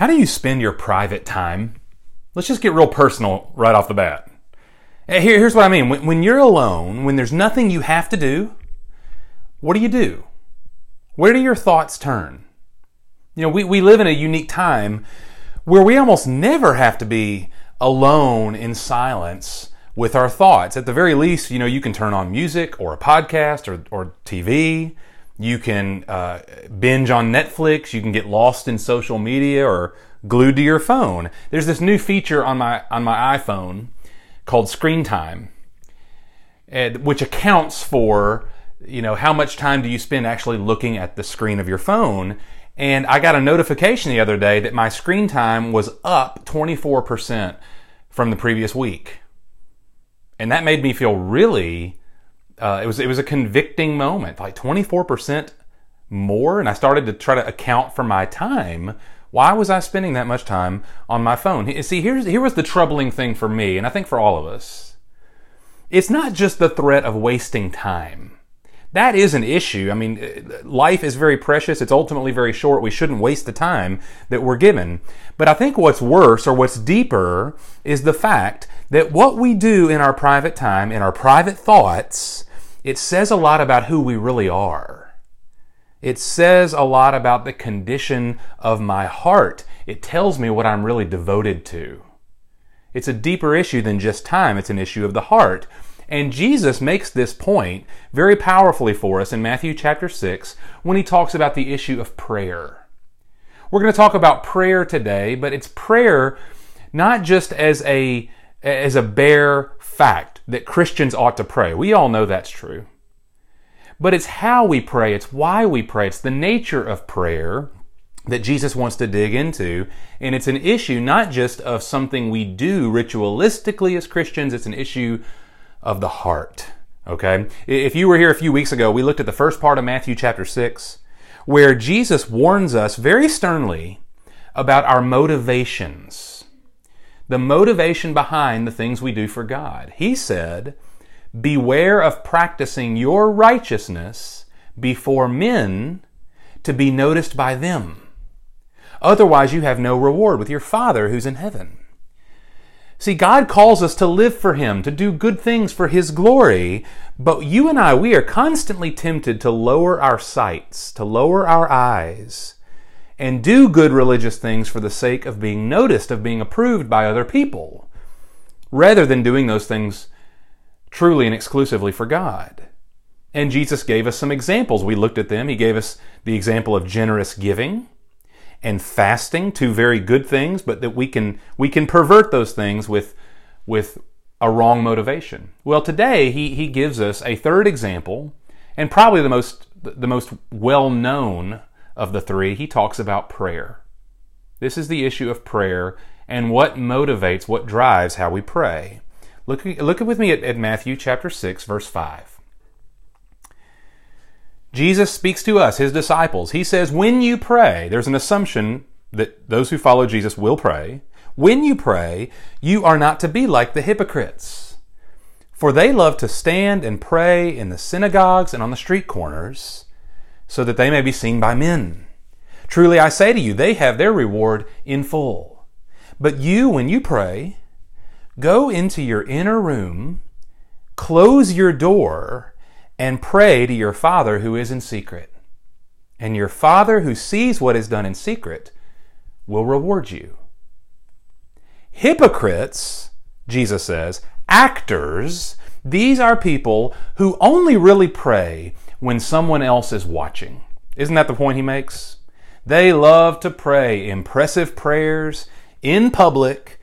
How do you spend your private time? Let's just get real personal right off the bat. Eh, here, here's what I mean. When, when you're alone, when there's nothing you have to do, what do you do? Where do your thoughts turn? You know, we, we live in a unique time where we almost never have to be alone in silence with our thoughts. At the very least, you know, you can turn on music or a podcast or, or TV. You can uh, binge on Netflix. You can get lost in social media or glued to your phone. There's this new feature on my on my iPhone called Screen Time, which accounts for you know how much time do you spend actually looking at the screen of your phone. And I got a notification the other day that my screen time was up 24% from the previous week. And that made me feel really uh, it was it was a convicting moment, like 24% more, and I started to try to account for my time. Why was I spending that much time on my phone? See, here's here was the troubling thing for me, and I think for all of us. It's not just the threat of wasting time. That is an issue. I mean, life is very precious. It's ultimately very short. We shouldn't waste the time that we're given. But I think what's worse or what's deeper is the fact that what we do in our private time, in our private thoughts, it says a lot about who we really are. It says a lot about the condition of my heart. It tells me what I'm really devoted to. It's a deeper issue than just time, it's an issue of the heart. And Jesus makes this point very powerfully for us in Matthew chapter 6 when he talks about the issue of prayer. We're going to talk about prayer today, but it's prayer not just as a as a bare fact that Christians ought to pray. We all know that's true. But it's how we pray, it's why we pray, it's the nature of prayer that Jesus wants to dig into. And it's an issue not just of something we do ritualistically as Christians, it's an issue of the heart. Okay? If you were here a few weeks ago, we looked at the first part of Matthew chapter 6, where Jesus warns us very sternly about our motivations the motivation behind the things we do for God. He said, Beware of practicing your righteousness before men to be noticed by them. Otherwise, you have no reward with your Father who's in heaven. See, God calls us to live for Him, to do good things for His glory, but you and I, we are constantly tempted to lower our sights, to lower our eyes, and do good religious things for the sake of being noticed, of being approved by other people, rather than doing those things truly and exclusively for God. And Jesus gave us some examples. We looked at them. He gave us the example of generous giving and fasting, two very good things, but that we can we can pervert those things with with a wrong motivation. Well, today he he gives us a third example, and probably the most the most well known of the three, he talks about prayer. This is the issue of prayer and what motivates, what drives how we pray. Look, look with me at, at Matthew chapter 6, verse 5. Jesus speaks to us, his disciples. He says, When you pray, there's an assumption that those who follow Jesus will pray. When you pray, you are not to be like the hypocrites. For they love to stand and pray in the synagogues and on the street corners so that they may be seen by men. Truly I say to you, they have their reward in full. But you, when you pray, go into your inner room, close your door, and pray to your Father who is in secret. And your Father who sees what is done in secret will reward you. Hypocrites, Jesus says, actors, these are people who only really pray when someone else is watching. Isn't that the point he makes? They love to pray impressive prayers in public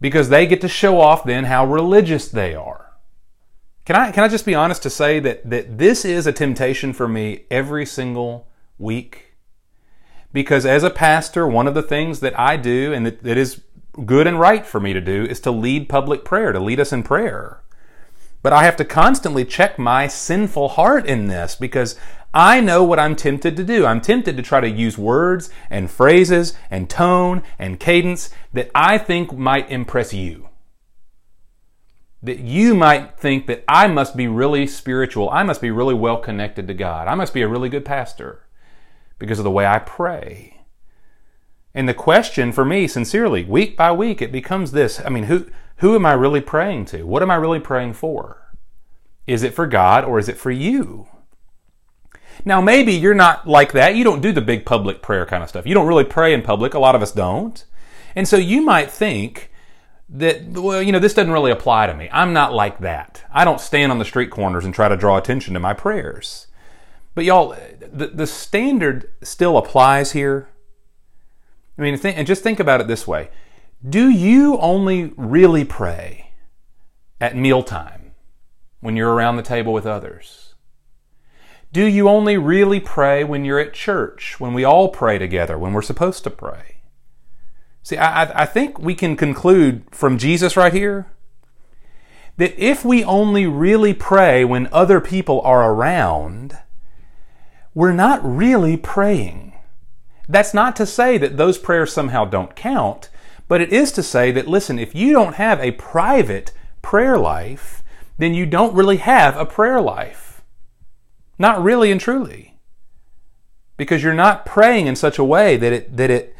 because they get to show off then how religious they are. Can I, can I just be honest to say that, that this is a temptation for me every single week? Because as a pastor, one of the things that I do and that, that is good and right for me to do is to lead public prayer, to lead us in prayer. But I have to constantly check my sinful heart in this because I know what I'm tempted to do. I'm tempted to try to use words and phrases and tone and cadence that I think might impress you. That you might think that I must be really spiritual. I must be really well connected to God. I must be a really good pastor because of the way I pray. And the question for me, sincerely, week by week, it becomes this I mean, who, who am I really praying to? What am I really praying for? Is it for God or is it for you? Now, maybe you're not like that. You don't do the big public prayer kind of stuff. You don't really pray in public. A lot of us don't. And so you might think that, well, you know, this doesn't really apply to me. I'm not like that. I don't stand on the street corners and try to draw attention to my prayers. But y'all, the, the standard still applies here. I mean, and just think about it this way. Do you only really pray at mealtime when you're around the table with others? Do you only really pray when you're at church, when we all pray together, when we're supposed to pray? See, I, I think we can conclude from Jesus right here that if we only really pray when other people are around, we're not really praying. That's not to say that those prayers somehow don't count, but it is to say that, listen, if you don't have a private prayer life, then you don't really have a prayer life. Not really and truly. Because you're not praying in such a way that it, that it,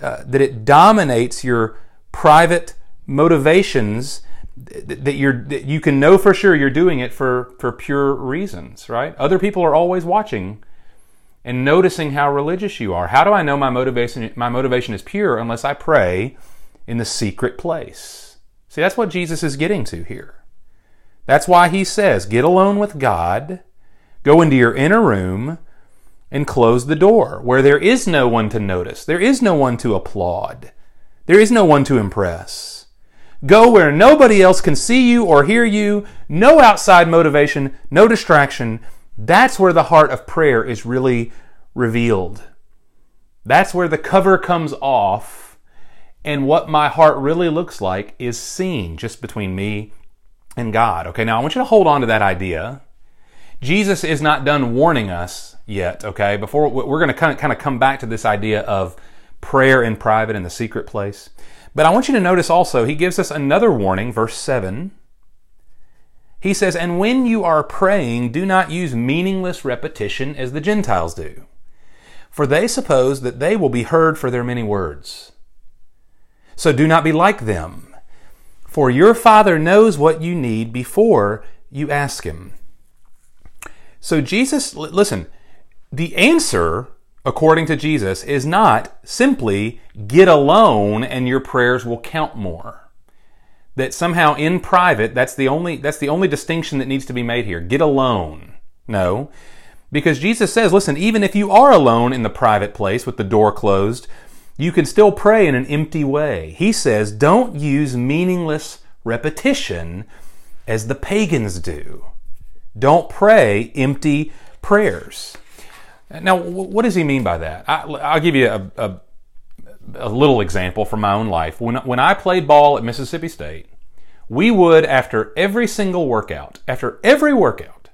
uh, that it dominates your private motivations that you're that you can know for sure you're doing it for for pure reasons right other people are always watching and noticing how religious you are. How do i know my motivation my motivation is pure unless i pray in the secret place? See that's what jesus is getting to here. That's why he says get alone with god go into your inner room and close the door where there is no one to notice there is no one to applaud there is no one to impress. Go where nobody else can see you or hear you, no outside motivation, no distraction. That's where the heart of prayer is really revealed. That's where the cover comes off, and what my heart really looks like is seen just between me and God. Okay, now I want you to hold on to that idea. Jesus is not done warning us yet, okay? Before we're going to kind of, kind of come back to this idea of prayer in private in the secret place. But I want you to notice also, he gives us another warning, verse 7. He says, And when you are praying, do not use meaningless repetition as the Gentiles do, for they suppose that they will be heard for their many words. So do not be like them, for your Father knows what you need before you ask Him. So, Jesus, listen, the answer according to Jesus, is not simply get alone and your prayers will count more. That somehow in private, that's the only, that's the only distinction that needs to be made here. Get alone. No. Because Jesus says, listen, even if you are alone in the private place with the door closed, you can still pray in an empty way. He says, don't use meaningless repetition as the pagans do. Don't pray empty prayers. Now, what does he mean by that? I, will give you a, a, a, little example from my own life. When, when I played ball at Mississippi State, we would, after every single workout, after every workout,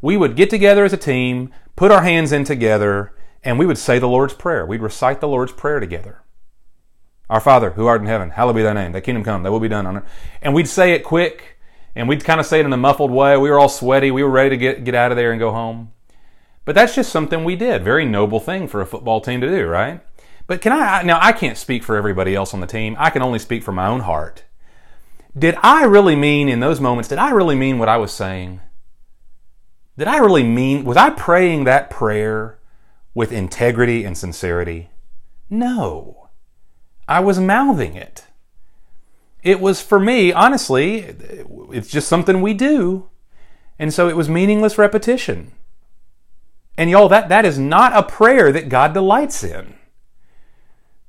we would get together as a team, put our hands in together, and we would say the Lord's Prayer. We'd recite the Lord's Prayer together. Our Father, who art in heaven, hallowed be thy name. Thy kingdom come, thy will be done on earth. And we'd say it quick, and we'd kind of say it in a muffled way. We were all sweaty. We were ready to get, get out of there and go home. But that's just something we did. Very noble thing for a football team to do, right? But can I, now I can't speak for everybody else on the team. I can only speak for my own heart. Did I really mean in those moments, did I really mean what I was saying? Did I really mean, was I praying that prayer with integrity and sincerity? No. I was mouthing it. It was for me, honestly, it's just something we do. And so it was meaningless repetition. And y'all, that, that is not a prayer that God delights in.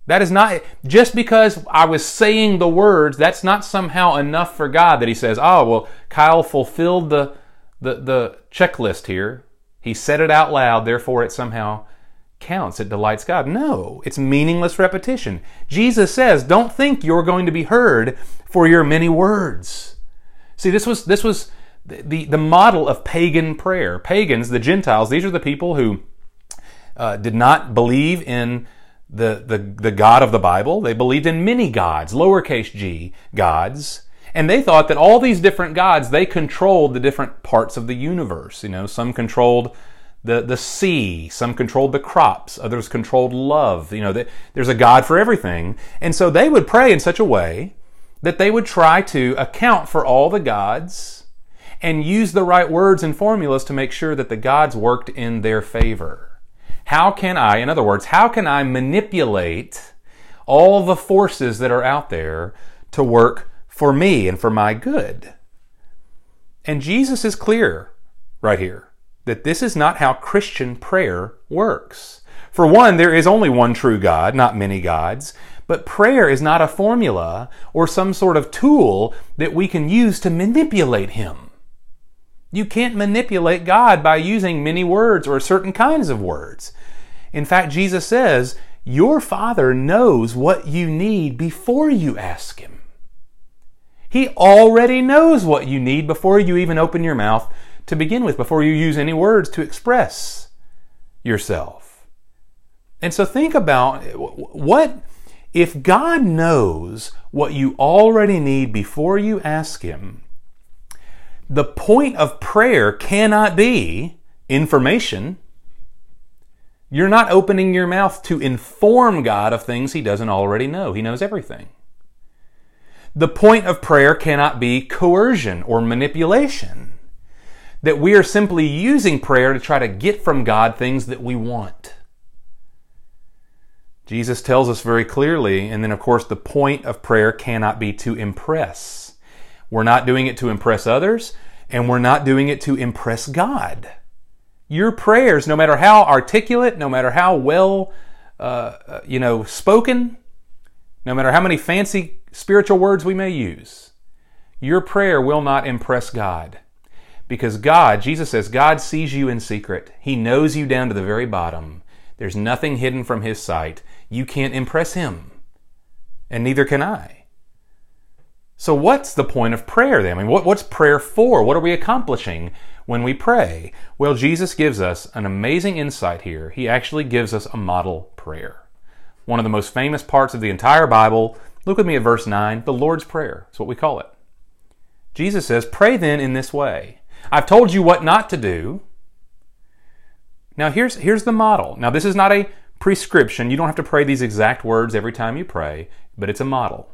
That is not, just because I was saying the words, that's not somehow enough for God that He says, oh, well, Kyle fulfilled the, the, the checklist here. He said it out loud, therefore it somehow counts. It delights God. No, it's meaningless repetition. Jesus says, don't think you're going to be heard for your many words. See, this was, this was, the, the model of pagan prayer. Pagans, the Gentiles, these are the people who uh, did not believe in the, the, the God of the Bible. They believed in many gods, lowercase g gods. And they thought that all these different gods, they controlled the different parts of the universe. You know, some controlled the, the sea. Some controlled the crops. Others controlled love. You know, there's a God for everything. And so they would pray in such a way that they would try to account for all the gods and use the right words and formulas to make sure that the gods worked in their favor. How can I, in other words, how can I manipulate all the forces that are out there to work for me and for my good? And Jesus is clear right here that this is not how Christian prayer works. For one, there is only one true God, not many gods. But prayer is not a formula or some sort of tool that we can use to manipulate Him. You can't manipulate God by using many words or certain kinds of words. In fact, Jesus says, Your Father knows what you need before you ask Him. He already knows what you need before you even open your mouth to begin with, before you use any words to express yourself. And so think about what if God knows what you already need before you ask Him. The point of prayer cannot be information. You're not opening your mouth to inform God of things He doesn't already know. He knows everything. The point of prayer cannot be coercion or manipulation. That we are simply using prayer to try to get from God things that we want. Jesus tells us very clearly, and then of course the point of prayer cannot be to impress. We're not doing it to impress others, and we're not doing it to impress God. Your prayers, no matter how articulate, no matter how well, uh, uh you know, spoken, no matter how many fancy spiritual words we may use, your prayer will not impress God. Because God, Jesus says, God sees you in secret. He knows you down to the very bottom. There's nothing hidden from His sight. You can't impress Him. And neither can I. So, what's the point of prayer then? I mean, what, what's prayer for? What are we accomplishing when we pray? Well, Jesus gives us an amazing insight here. He actually gives us a model prayer. One of the most famous parts of the entire Bible Look with me at verse 9, the Lord's Prayer. That's what we call it. Jesus says, Pray then in this way. I've told you what not to do. Now, here's, here's the model. Now, this is not a prescription. You don't have to pray these exact words every time you pray, but it's a model.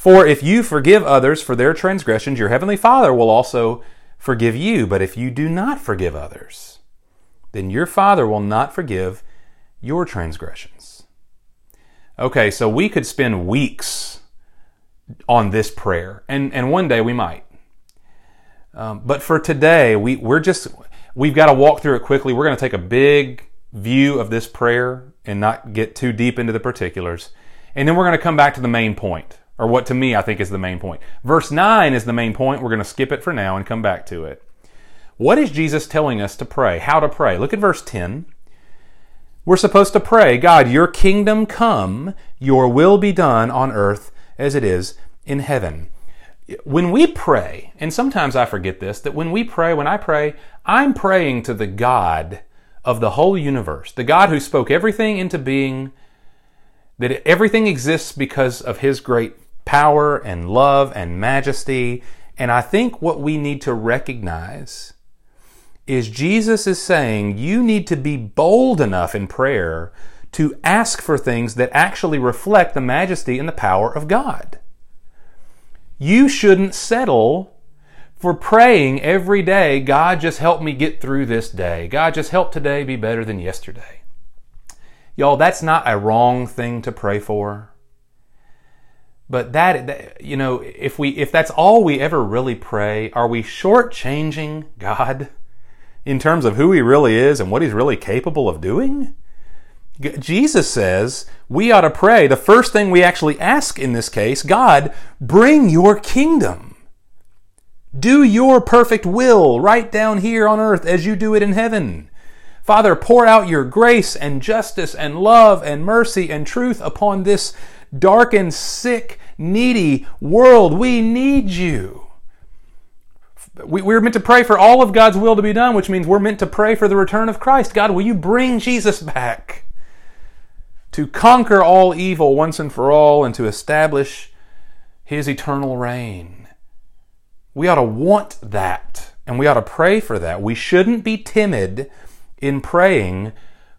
For if you forgive others for their transgressions, your heavenly Father will also forgive you. But if you do not forgive others, then your Father will not forgive your transgressions. Okay, so we could spend weeks on this prayer, and, and one day we might. Um, but for today, we, we're just, we've got to walk through it quickly. We're going to take a big view of this prayer and not get too deep into the particulars. And then we're going to come back to the main point, or what to me I think is the main point. Verse 9 is the main point. We're going to skip it for now and come back to it. What is Jesus telling us to pray? How to pray? Look at verse 10. We're supposed to pray, God, your kingdom come, your will be done on earth as it is in heaven. When we pray, and sometimes I forget this, that when we pray, when I pray, I'm praying to the God of the whole universe, the God who spoke everything into being, that everything exists because of his great power and love and majesty. And I think what we need to recognize is Jesus is saying you need to be bold enough in prayer to ask for things that actually reflect the majesty and the power of God. You shouldn't settle for praying every day, God, just help me get through this day. God, just help today be better than yesterday. Y'all, that's not a wrong thing to pray for. But that, you know, if we, if that's all we ever really pray, are we shortchanging God? in terms of who he really is and what he's really capable of doing? Jesus says we ought to pray. The first thing we actually ask in this case God, bring your kingdom. Do your perfect will right down here on earth as you do it in heaven. Father, pour out your grace and justice and love and mercy and truth upon this darkened, sick, needy world. We need you. We, we're meant to pray for all of God's will to be done, which means we're meant to pray for the return of Christ. God, will you bring Jesus back to conquer all evil once and for all and to establish his eternal reign? We ought to want that and we ought to pray for that. We shouldn't be timid in praying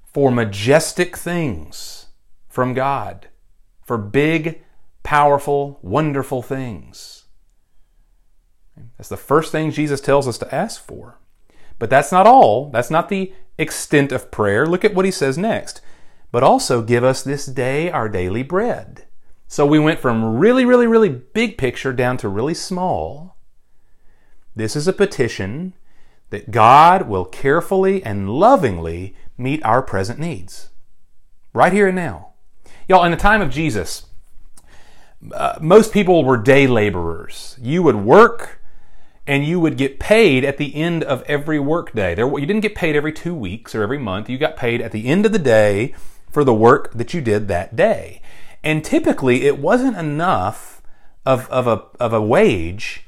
for majestic things from God, for big, powerful, wonderful things. That's the first thing Jesus tells us to ask for. But that's not all. That's not the extent of prayer. Look at what he says next. But also give us this day our daily bread. So we went from really, really, really big picture down to really small. This is a petition that God will carefully and lovingly meet our present needs. Right here and now. Y'all, in the time of Jesus, uh, most people were day laborers. You would work and you would get paid at the end of every workday. There, you didn't get paid every two weeks or every month. You got paid at the end of the day for the work that you did that day. And typically, it wasn't enough of, of, a, of a wage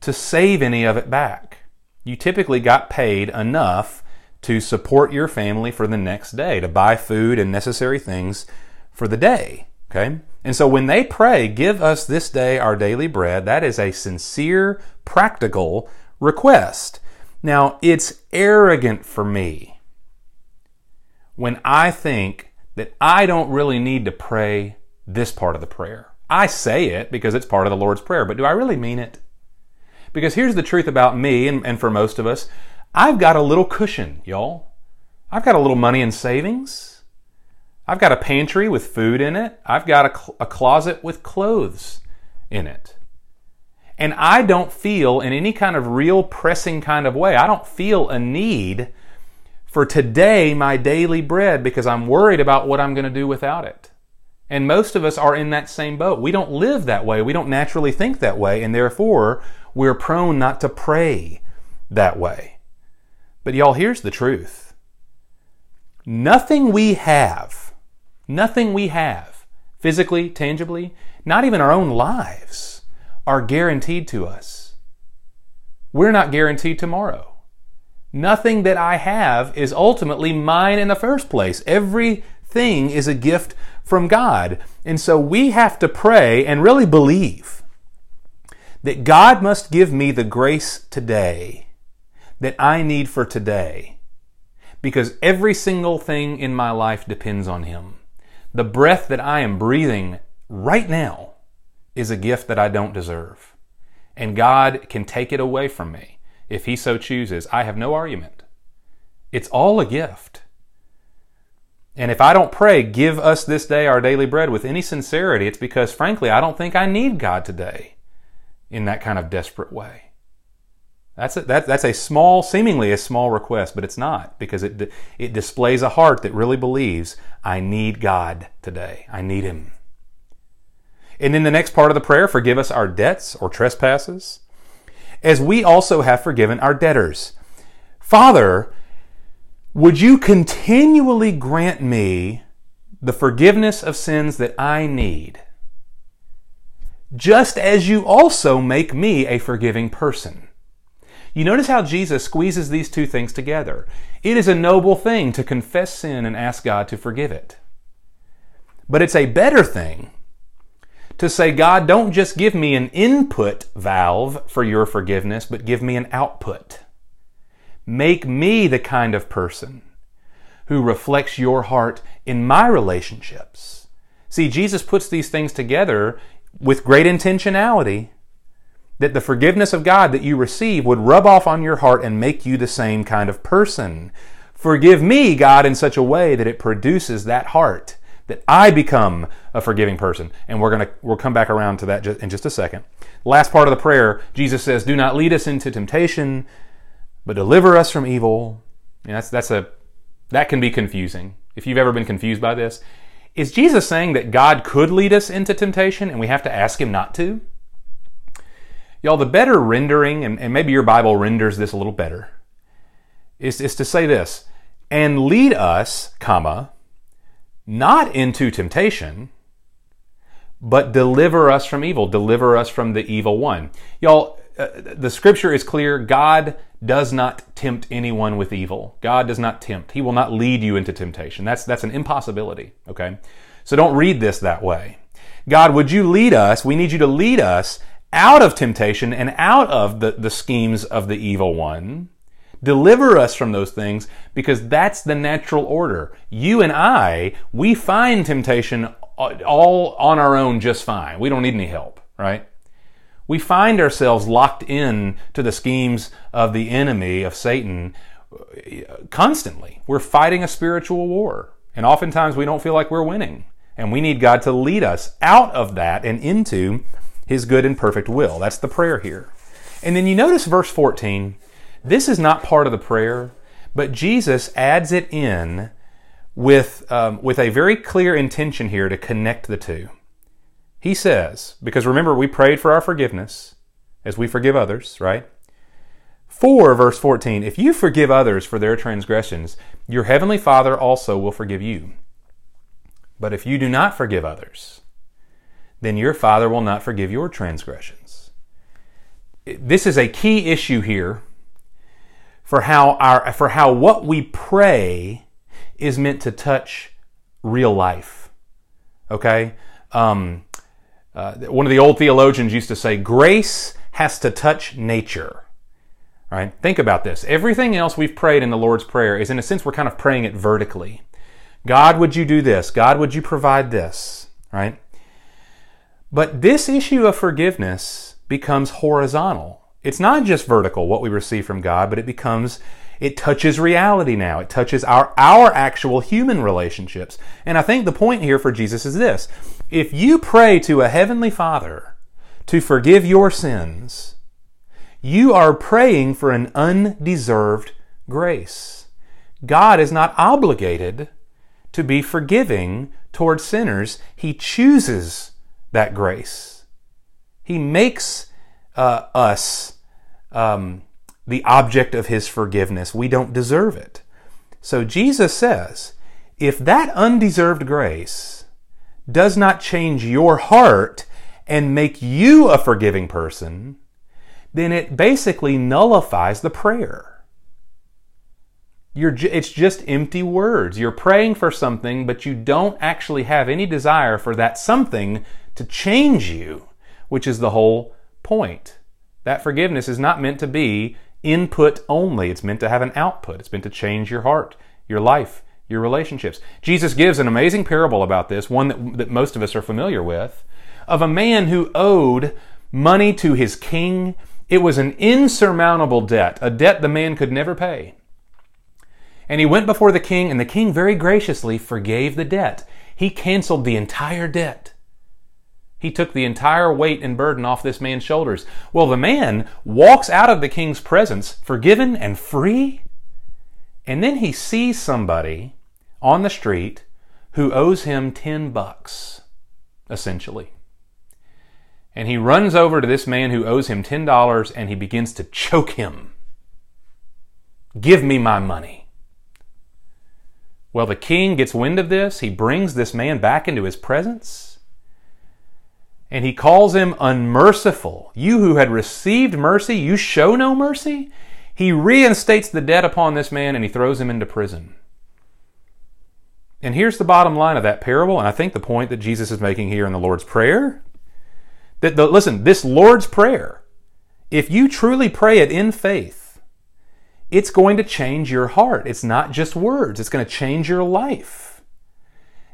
to save any of it back. You typically got paid enough to support your family for the next day, to buy food and necessary things for the day. Okay? And so when they pray, give us this day our daily bread, that is a sincere, practical request. Now, it's arrogant for me when I think that I don't really need to pray this part of the prayer. I say it because it's part of the Lord's Prayer, but do I really mean it? Because here's the truth about me, and, and for most of us, I've got a little cushion, y'all. I've got a little money in savings. I've got a pantry with food in it. I've got a, cl- a closet with clothes in it. And I don't feel in any kind of real pressing kind of way, I don't feel a need for today my daily bread because I'm worried about what I'm going to do without it. And most of us are in that same boat. We don't live that way. We don't naturally think that way. And therefore, we're prone not to pray that way. But y'all, here's the truth. Nothing we have Nothing we have, physically, tangibly, not even our own lives, are guaranteed to us. We're not guaranteed tomorrow. Nothing that I have is ultimately mine in the first place. Everything is a gift from God. And so we have to pray and really believe that God must give me the grace today that I need for today because every single thing in my life depends on Him. The breath that I am breathing right now is a gift that I don't deserve. And God can take it away from me if He so chooses. I have no argument. It's all a gift. And if I don't pray, give us this day our daily bread with any sincerity, it's because, frankly, I don't think I need God today in that kind of desperate way. That's a, that, that's a small, seemingly a small request, but it's not because it, it displays a heart that really believes, I need God today. I need Him. And in the next part of the prayer, forgive us our debts or trespasses, as we also have forgiven our debtors. Father, would you continually grant me the forgiveness of sins that I need, just as you also make me a forgiving person? You notice how Jesus squeezes these two things together. It is a noble thing to confess sin and ask God to forgive it. But it's a better thing to say, God, don't just give me an input valve for your forgiveness, but give me an output. Make me the kind of person who reflects your heart in my relationships. See, Jesus puts these things together with great intentionality that the forgiveness of God that you receive would rub off on your heart and make you the same kind of person. Forgive me, God, in such a way that it produces that heart, that I become a forgiving person. And we're going to, we'll come back around to that in just a second. Last part of the prayer, Jesus says, Do not lead us into temptation, but deliver us from evil. And that's, that's a, that can be confusing. If you've ever been confused by this, is Jesus saying that God could lead us into temptation and we have to ask Him not to? Y'all, the better rendering, and, and maybe your Bible renders this a little better, is, is to say this and lead us, comma, not into temptation, but deliver us from evil. Deliver us from the evil one. Y'all, uh, the scripture is clear. God does not tempt anyone with evil. God does not tempt. He will not lead you into temptation. That's, that's an impossibility. Okay. So don't read this that way. God, would you lead us? We need you to lead us out of temptation and out of the, the schemes of the evil one. Deliver us from those things because that's the natural order. You and I, we find temptation all on our own just fine. We don't need any help, right? We find ourselves locked in to the schemes of the enemy, of Satan, constantly. We're fighting a spiritual war. And oftentimes we don't feel like we're winning. And we need God to lead us out of that and into His good and perfect will. That's the prayer here. And then you notice verse 14. This is not part of the prayer, but Jesus adds it in with, um, with a very clear intention here to connect the two. He says, because remember, we prayed for our forgiveness as we forgive others, right? 4, verse 14, if you forgive others for their transgressions, your heavenly Father also will forgive you. But if you do not forgive others, then your Father will not forgive your transgressions. This is a key issue here for how our for how what we pray is meant to touch real life. Okay? Um, uh, one of the old theologians used to say, grace has to touch nature. Right? Think about this. Everything else we've prayed in the Lord's Prayer is, in a sense, we're kind of praying it vertically. God, would you do this? God, would you provide this? Right? But this issue of forgiveness becomes horizontal. It's not just vertical, what we receive from God, but it becomes it touches reality now. It touches our, our actual human relationships. And I think the point here for Jesus is this. If you pray to a heavenly Father to forgive your sins, you are praying for an undeserved grace. God is not obligated to be forgiving towards sinners. He chooses that grace. He makes uh, us um, the object of his forgiveness. We don't deserve it. So Jesus says, if that undeserved grace does not change your heart and make you a forgiving person, then it basically nullifies the prayer. You're, it's just empty words. You're praying for something, but you don't actually have any desire for that something to change you, which is the whole point. That forgiveness is not meant to be input only. It's meant to have an output. It's meant to change your heart, your life, your relationships. Jesus gives an amazing parable about this, one that, that most of us are familiar with, of a man who owed money to his king. It was an insurmountable debt, a debt the man could never pay. And he went before the king, and the king very graciously forgave the debt. He canceled the entire debt. He took the entire weight and burden off this man's shoulders. Well, the man walks out of the king's presence forgiven and free. And then he sees somebody on the street who owes him 10 bucks, essentially. And he runs over to this man who owes him $10 and he begins to choke him. Give me my money. Well, the king gets wind of this. He brings this man back into his presence and he calls him unmerciful. You who had received mercy, you show no mercy? He reinstates the debt upon this man and he throws him into prison. And here's the bottom line of that parable, and I think the point that Jesus is making here in the Lord's Prayer. That the, listen, this Lord's Prayer, if you truly pray it in faith, it's going to change your heart. It's not just words, it's going to change your life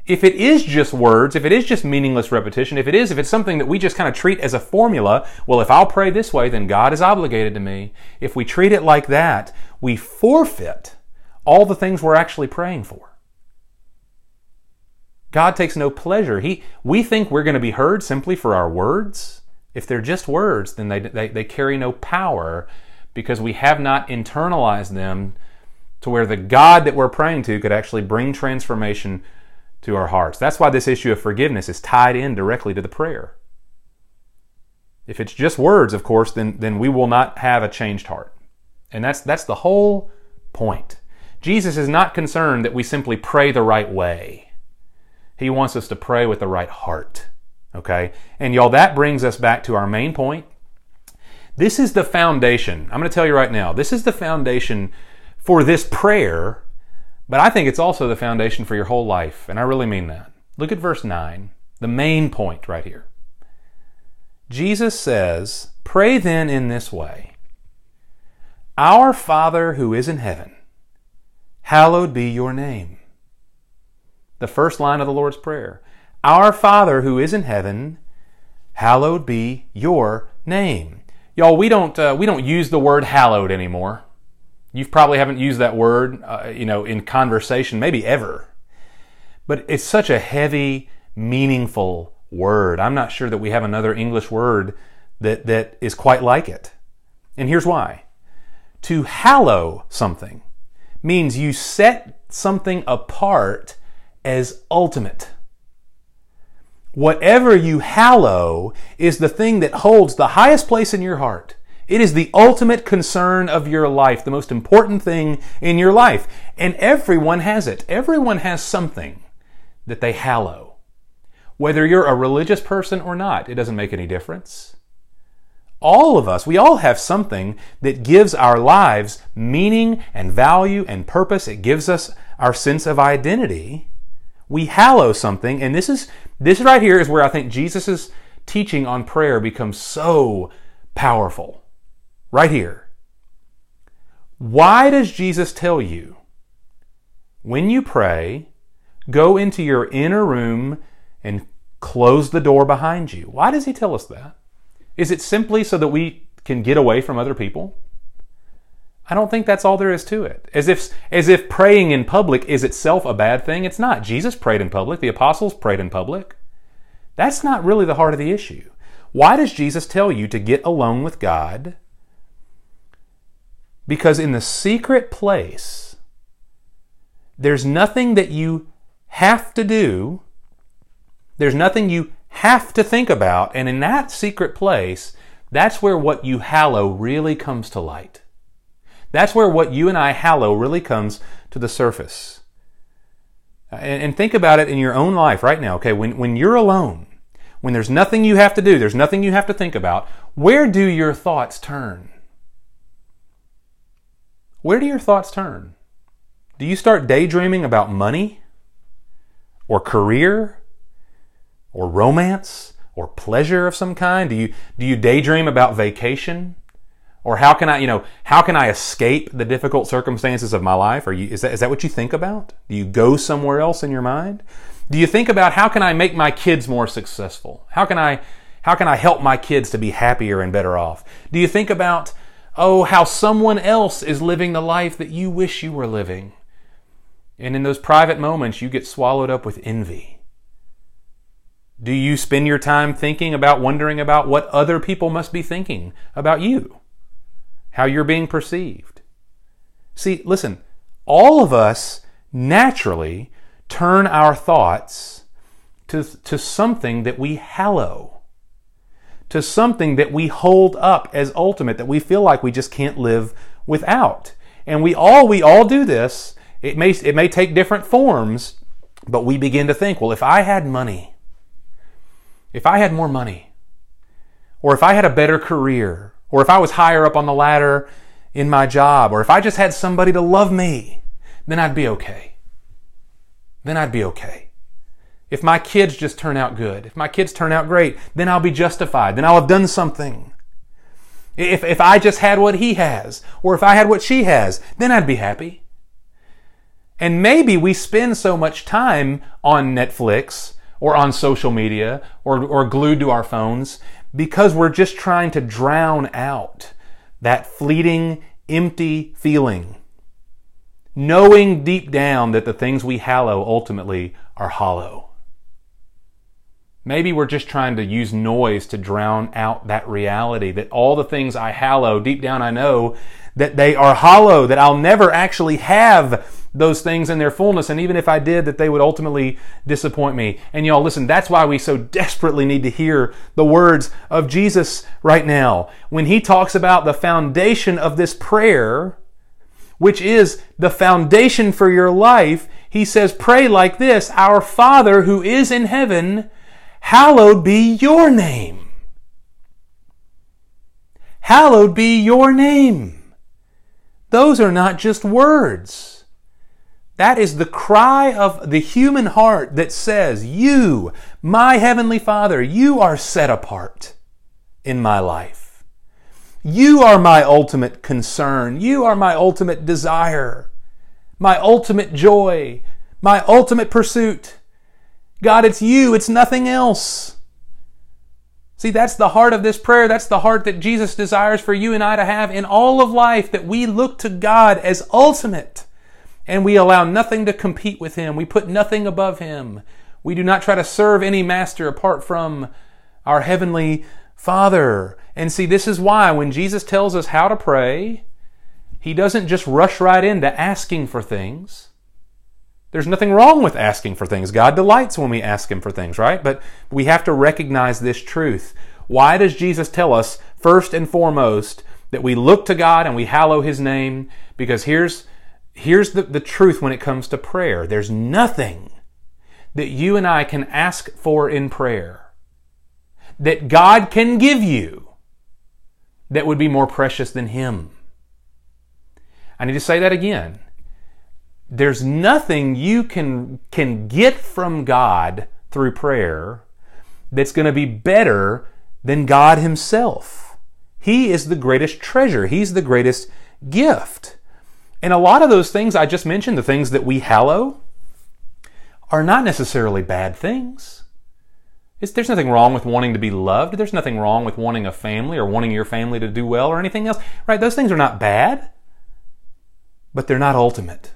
if it is just words, if it is just meaningless repetition, if it is, if it's something that we just kind of treat as a formula, well, if I'll pray this way, then God is obligated to me. If we treat it like that, we forfeit all the things we're actually praying for. God takes no pleasure. He, we think we're going to be heard simply for our words. If they're just words, then they, they, they carry no power because we have not internalized them to where the God that we're praying to could actually bring transformation to our hearts. That's why this issue of forgiveness is tied in directly to the prayer. If it's just words, of course, then, then we will not have a changed heart. And that's, that's the whole point. Jesus is not concerned that we simply pray the right way. He wants us to pray with the right heart. Okay? And y'all, that brings us back to our main point. This is the foundation. I'm going to tell you right now, this is the foundation for this prayer, but I think it's also the foundation for your whole life. And I really mean that. Look at verse 9, the main point right here. Jesus says, Pray then in this way Our Father who is in heaven, hallowed be your name. The first line of the Lord's Prayer Our Father who is in heaven, hallowed be your name. Y'all, we don't, uh, we don't use the word hallowed anymore. You probably haven't used that word, uh, you know, in conversation, maybe ever. But it's such a heavy, meaningful word. I'm not sure that we have another English word that, that is quite like it. And here's why. To hallow something means you set something apart as ultimate. Whatever you hallow is the thing that holds the highest place in your heart. It is the ultimate concern of your life, the most important thing in your life. And everyone has it. Everyone has something that they hallow. Whether you're a religious person or not, it doesn't make any difference. All of us, we all have something that gives our lives meaning and value and purpose. It gives us our sense of identity. We hallow something, and this is this right here is where I think Jesus' teaching on prayer becomes so powerful. Right here. Why does Jesus tell you when you pray, go into your inner room and close the door behind you. Why does he tell us that? Is it simply so that we can get away from other people? I don't think that's all there is to it. As if, as if praying in public is itself a bad thing. It's not. Jesus prayed in public. The apostles prayed in public. That's not really the heart of the issue. Why does Jesus tell you to get alone with God? Because in the secret place, there's nothing that you have to do there's nothing you have to think about. And in that secret place, that's where what you hallow really comes to light. That's where what you and I hallow really comes to the surface. And, and, think about it in your own life right now. Okay, when, when you're alone, when there's nothing you have to do, there's nothing you have to think about, where do your thoughts turn? Where do your thoughts turn? Do you start daydreaming about money or career or romance or pleasure of some kind? Do you do you daydream about vacation? Or how can I, you know, how can I escape the difficult circumstances of my life? You is that is that what you think about? Do you go somewhere else in your mind? Do you think about how can I make my kids more successful? How can I how can I help my kids to be happier and better off? Do you think about oh how someone else is living the life that you wish you were living? And in those private moments you get swallowed up with envy do you spend your time thinking about wondering about what other people must be thinking about you? How you're being perceived? See, listen, all of us naturally turn our thoughts to, to something that we hallow, to something that we hold up as ultimate, that we feel like we just can't live without. And we all we all do this. It may it may take different forms, but we begin to think, well, if I had money, if I had more money, or if I had a better career, or if I was higher up on the ladder in my job, or if I just had somebody to love me, then I'd be okay. Then I'd be okay. If my kids just turn out good, if my kids turn out great, then I'll be justified. Then I'll have done something. If, if I just had what he has, or if I had what she has, then I'd be happy. And maybe we spend so much time on Netflix or on social media or, or glued to our phones because we're just trying to drown out that fleeting, empty feeling. Knowing deep down that the things we hallow ultimately are hollow. Maybe we're just trying to use noise to drown out that reality that all the things I hallow, deep down I know that they are hollow, that I'll never actually have those things in their fullness. And even if I did, that they would ultimately disappoint me. And y'all, listen, that's why we so desperately need to hear the words of Jesus right now. When he talks about the foundation of this prayer, which is the foundation for your life, he says, pray like this Our Father who is in heaven, hallowed be your name. Hallowed be your name. Those are not just words. That is the cry of the human heart that says, You, my Heavenly Father, you are set apart in my life. You are my ultimate concern. You are my ultimate desire, my ultimate joy, my ultimate pursuit. God, it's you, it's nothing else. See, that's the heart of this prayer. That's the heart that Jesus desires for you and I to have in all of life, that we look to God as ultimate and we allow nothing to compete with Him. We put nothing above Him. We do not try to serve any master apart from our Heavenly Father. And see, this is why when Jesus tells us how to pray, He doesn't just rush right into asking for things. There's nothing wrong with asking for things. God delights when we ask Him for things, right? But we have to recognize this truth. Why does Jesus tell us, first and foremost, that we look to God and we hallow His name? Because here's, here's the, the truth when it comes to prayer there's nothing that you and I can ask for in prayer that God can give you that would be more precious than Him. I need to say that again there's nothing you can can get from God through prayer that's going to be better than God himself. He is the greatest treasure. He's the greatest gift. And a lot of those things I just mentioned, the things that we hallow, are not necessarily bad things. It's, there's nothing wrong with wanting to be loved. There's nothing wrong with wanting a family or wanting your family to do well or anything else. Right? Those things are not bad, but they're not ultimate.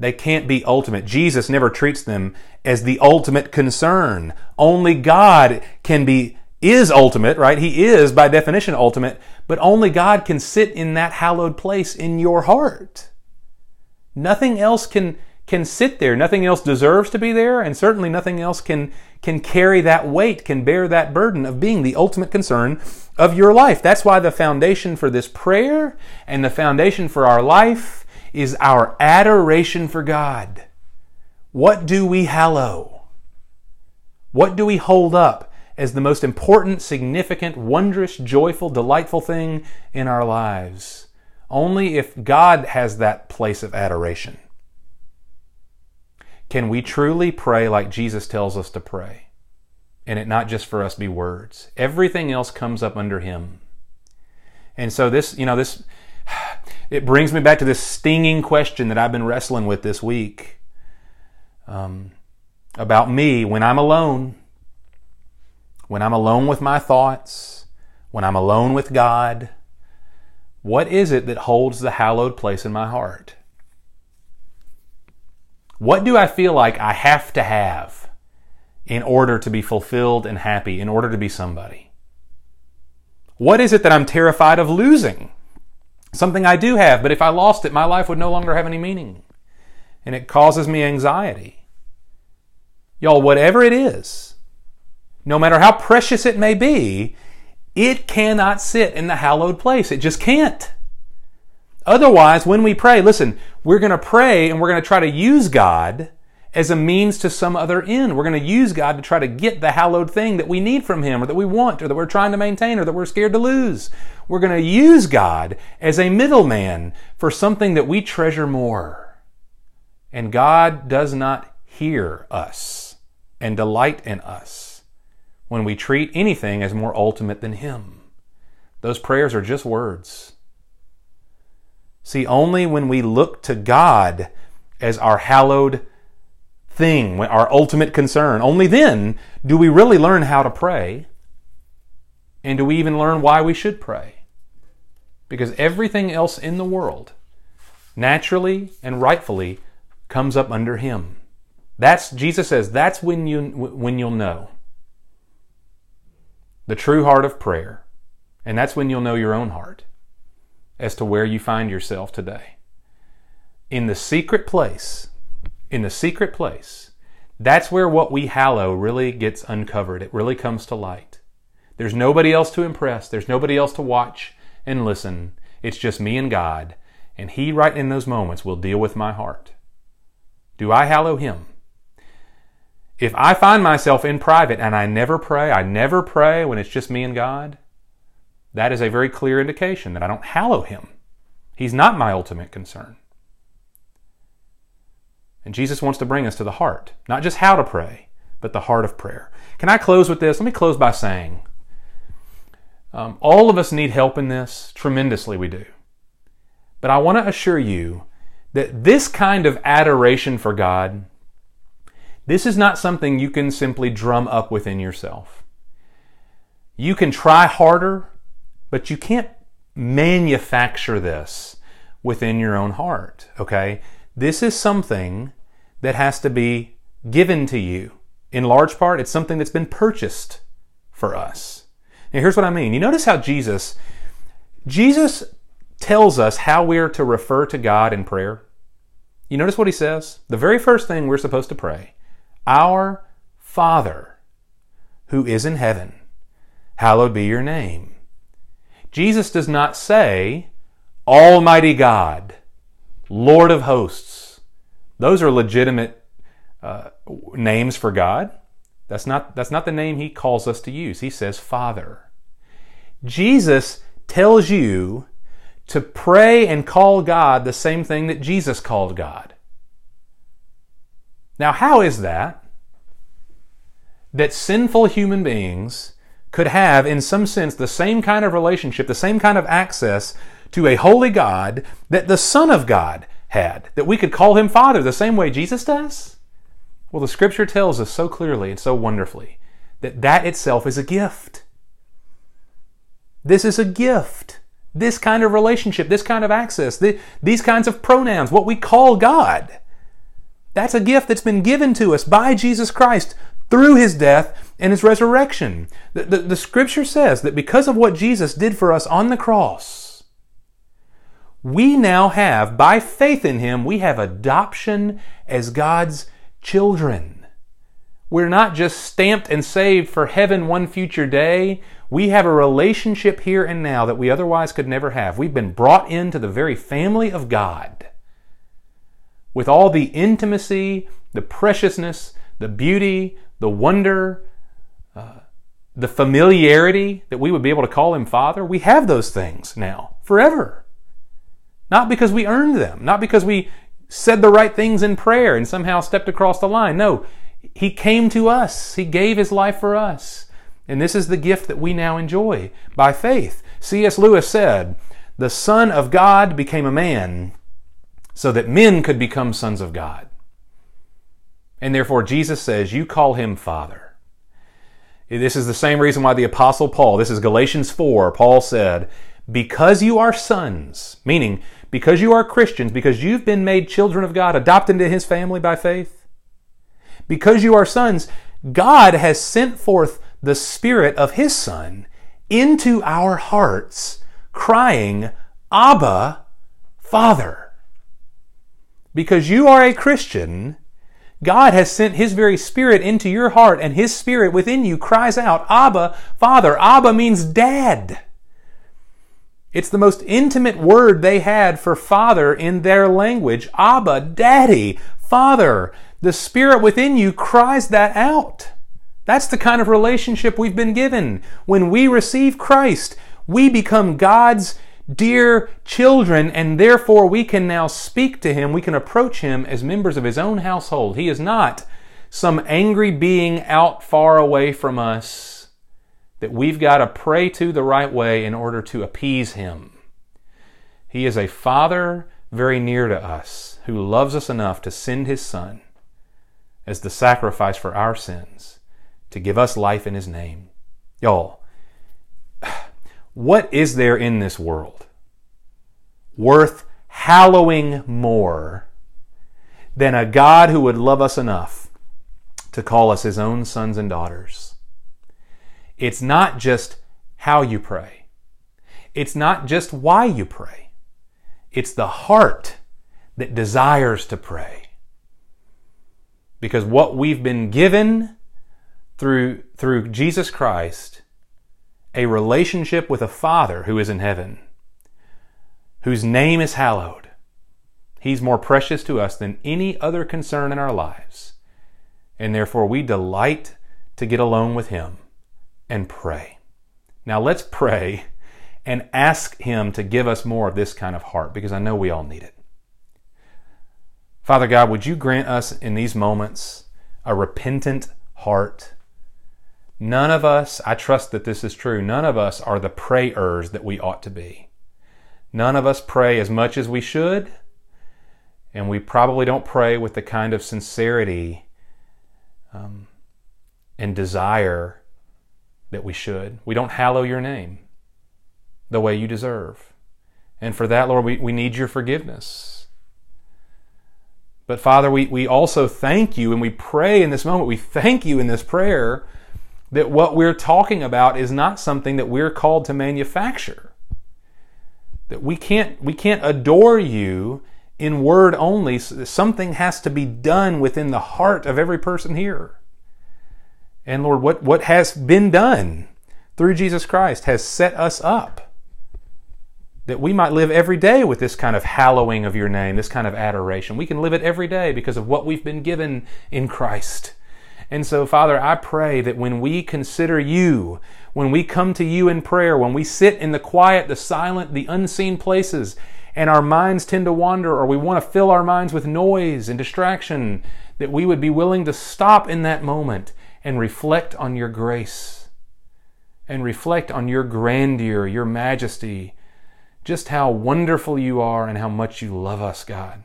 They can't be ultimate. Jesus never treats them as the ultimate concern. Only God can be, is ultimate, right? He is by definition ultimate, but only God can sit in that hallowed place in your heart. Nothing else can, can sit there. Nothing else deserves to be there, and certainly nothing else can, can carry that weight, can bear that burden of being the ultimate concern of your life. That's why the foundation for this prayer and the foundation for our life is our adoration for God. What do we hallow? What do we hold up as the most important, significant, wondrous, joyful, delightful thing in our lives? Only if God has that place of adoration. Can we truly pray like Jesus tells us to pray? And it not just for us be words. Everything else comes up under Him. And so this, you know, this it brings me back to this stinging question that I've been wrestling with this week um, about me when I'm alone, when I'm alone with my thoughts, when I'm alone with God. What is it that holds the hallowed place in my heart? What do I feel like I have to have in order to be fulfilled and happy, in order to be somebody? What is it that I'm terrified of losing? Something I do have, but if I lost it, my life would no longer have any meaning. And it causes me anxiety. Y'all, whatever it is, no matter how precious it may be, it cannot sit in the hallowed place. It just can't. Otherwise, when we pray, listen, we're going to pray and we're going to try to use God as a means to some other end. We're going to use God to try to get the hallowed thing that we need from Him or that we want or that we're trying to maintain or that we're scared to lose. We're going to use God as a middleman for something that we treasure more. And God does not hear us and delight in us when we treat anything as more ultimate than Him. Those prayers are just words. See, only when we look to God as our hallowed thing, our ultimate concern. Only then do we really learn how to pray. And do we even learn why we should pray? Because everything else in the world, naturally and rightfully, comes up under Him. That's Jesus says that's when you when you'll know the true heart of prayer, and that's when you'll know your own heart as to where you find yourself today. In the secret place, in the secret place, that's where what we hallow really gets uncovered. It really comes to light. There's nobody else to impress, there's nobody else to watch and listen. It's just me and God. And He, right in those moments, will deal with my heart. Do I hallow Him? If I find myself in private and I never pray, I never pray when it's just me and God, that is a very clear indication that I don't hallow Him. He's not my ultimate concern. And Jesus wants to bring us to the heart, not just how to pray, but the heart of prayer. Can I close with this? Let me close by saying um, all of us need help in this. Tremendously, we do. But I want to assure you that this kind of adoration for God, this is not something you can simply drum up within yourself. You can try harder, but you can't manufacture this within your own heart, okay? This is something that has to be given to you. In large part, it's something that's been purchased for us. Now, here's what I mean. You notice how Jesus, Jesus tells us how we're to refer to God in prayer. You notice what he says? The very first thing we're supposed to pray Our Father, who is in heaven, hallowed be your name. Jesus does not say, Almighty God, Lord of hosts. Those are legitimate uh, names for God. That's not, that's not the name he calls us to use. He says Father. Jesus tells you to pray and call God the same thing that Jesus called God. Now, how is that? That sinful human beings could have, in some sense, the same kind of relationship, the same kind of access to a holy God that the Son of God had, that we could call him Father the same way Jesus does? Well, the scripture tells us so clearly and so wonderfully that that itself is a gift. This is a gift. This kind of relationship, this kind of access, these kinds of pronouns, what we call God. That's a gift that's been given to us by Jesus Christ through his death and his resurrection. The, the, the, scripture says that because of what Jesus did for us on the cross, we now have, by faith in him, we have adoption as God's children. We're not just stamped and saved for heaven one future day. We have a relationship here and now that we otherwise could never have. We've been brought into the very family of God with all the intimacy, the preciousness, the beauty, the wonder, uh, the familiarity that we would be able to call Him Father. We have those things now forever. Not because we earned them, not because we said the right things in prayer and somehow stepped across the line. No, He came to us, He gave His life for us. And this is the gift that we now enjoy by faith. C.S. Lewis said, The Son of God became a man so that men could become sons of God. And therefore, Jesus says, You call him Father. This is the same reason why the Apostle Paul, this is Galatians 4, Paul said, Because you are sons, meaning because you are Christians, because you've been made children of God, adopted into his family by faith, because you are sons, God has sent forth the Spirit of His Son into our hearts, crying, Abba, Father. Because you are a Christian, God has sent His very Spirit into your heart, and His Spirit within you cries out, Abba, Father. Abba means dad. It's the most intimate word they had for father in their language. Abba, daddy, father. The Spirit within you cries that out. That's the kind of relationship we've been given. When we receive Christ, we become God's dear children, and therefore we can now speak to Him. We can approach Him as members of His own household. He is not some angry being out far away from us that we've got to pray to the right way in order to appease Him. He is a Father very near to us who loves us enough to send His Son as the sacrifice for our sins to give us life in His name. Y'all, what is there in this world worth hallowing more than a God who would love us enough to call us His own sons and daughters? It's not just how you pray. It's not just why you pray. It's the heart that desires to pray. Because what we've been given through, through Jesus Christ a relationship with a Father who is in heaven, whose name is hallowed, He's more precious to us than any other concern in our lives. And therefore, we delight to get alone with Him and pray. Now, let's pray and ask Him to give us more of this kind of heart because I know we all need it. Father God, would you grant us in these moments a repentant heart? None of us, I trust that this is true, none of us are the prayers that we ought to be. None of us pray as much as we should, and we probably don't pray with the kind of sincerity um, and desire that we should. We don't hallow your name the way you deserve. And for that, Lord, we, we need your forgiveness. But Father, we, we also thank you and we pray in this moment, we thank you in this prayer that what we're talking about is not something that we're called to manufacture. That we can't, we can't adore you in word only. Something has to be done within the heart of every person here. And Lord, what, what has been done through Jesus Christ has set us up that we might live every day with this kind of hallowing of your name, this kind of adoration. We can live it every day because of what we've been given in Christ. And so, Father, I pray that when we consider you, when we come to you in prayer, when we sit in the quiet, the silent, the unseen places, and our minds tend to wander, or we want to fill our minds with noise and distraction, that we would be willing to stop in that moment and reflect on your grace and reflect on your grandeur, your majesty, just how wonderful you are and how much you love us, God.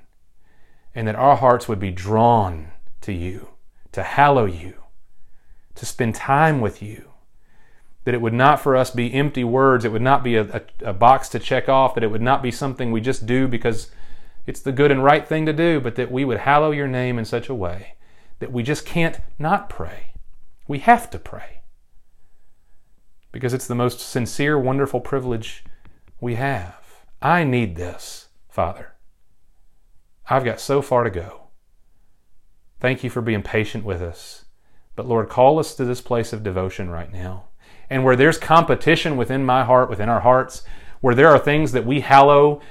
And that our hearts would be drawn to you to hallow you, to spend time with you. That it would not for us be empty words, it would not be a, a, a, box to check off, that it would not be something we just do because it's the good and right thing to do, but that we would hallow your name in such a way that we just can't not pray. We have to pray. Because it's the most sincere, wonderful privilege we have. I need this, Father. I've got so far to go. Thank you for being patient with us. But Lord, call us to this place of devotion right now. And where there's competition within my heart, within our hearts, where there are things that we hallow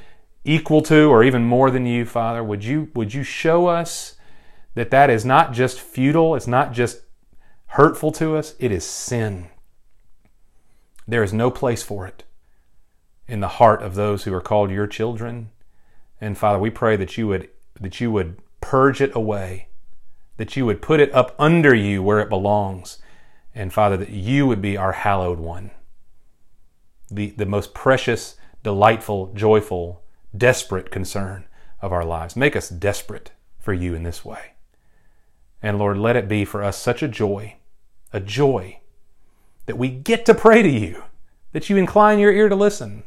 equal to or even more than you, Father, would you, would you show us that that is not just futile, it's not just hurtful to us, it is sin. There is no place for it in the heart of those who are called your children. And Father, we pray that you would that you would purge it away that you would put it up under you where it belongs. And Father, that you would be our hallowed one, the, the most precious, delightful, joyful, desperate concern of our lives. Make us desperate for you in this way. And Lord, let it be for us such a joy, a joy that we get to pray to you, that you incline your ear to listen.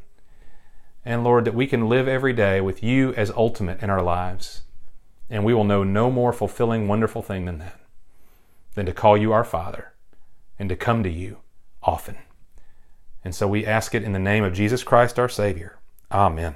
And Lord, that we can live every day with you as ultimate in our lives. And we will know no more fulfilling, wonderful thing than that, than to call you our Father and to come to you often. And so we ask it in the name of Jesus Christ, our Savior. Amen.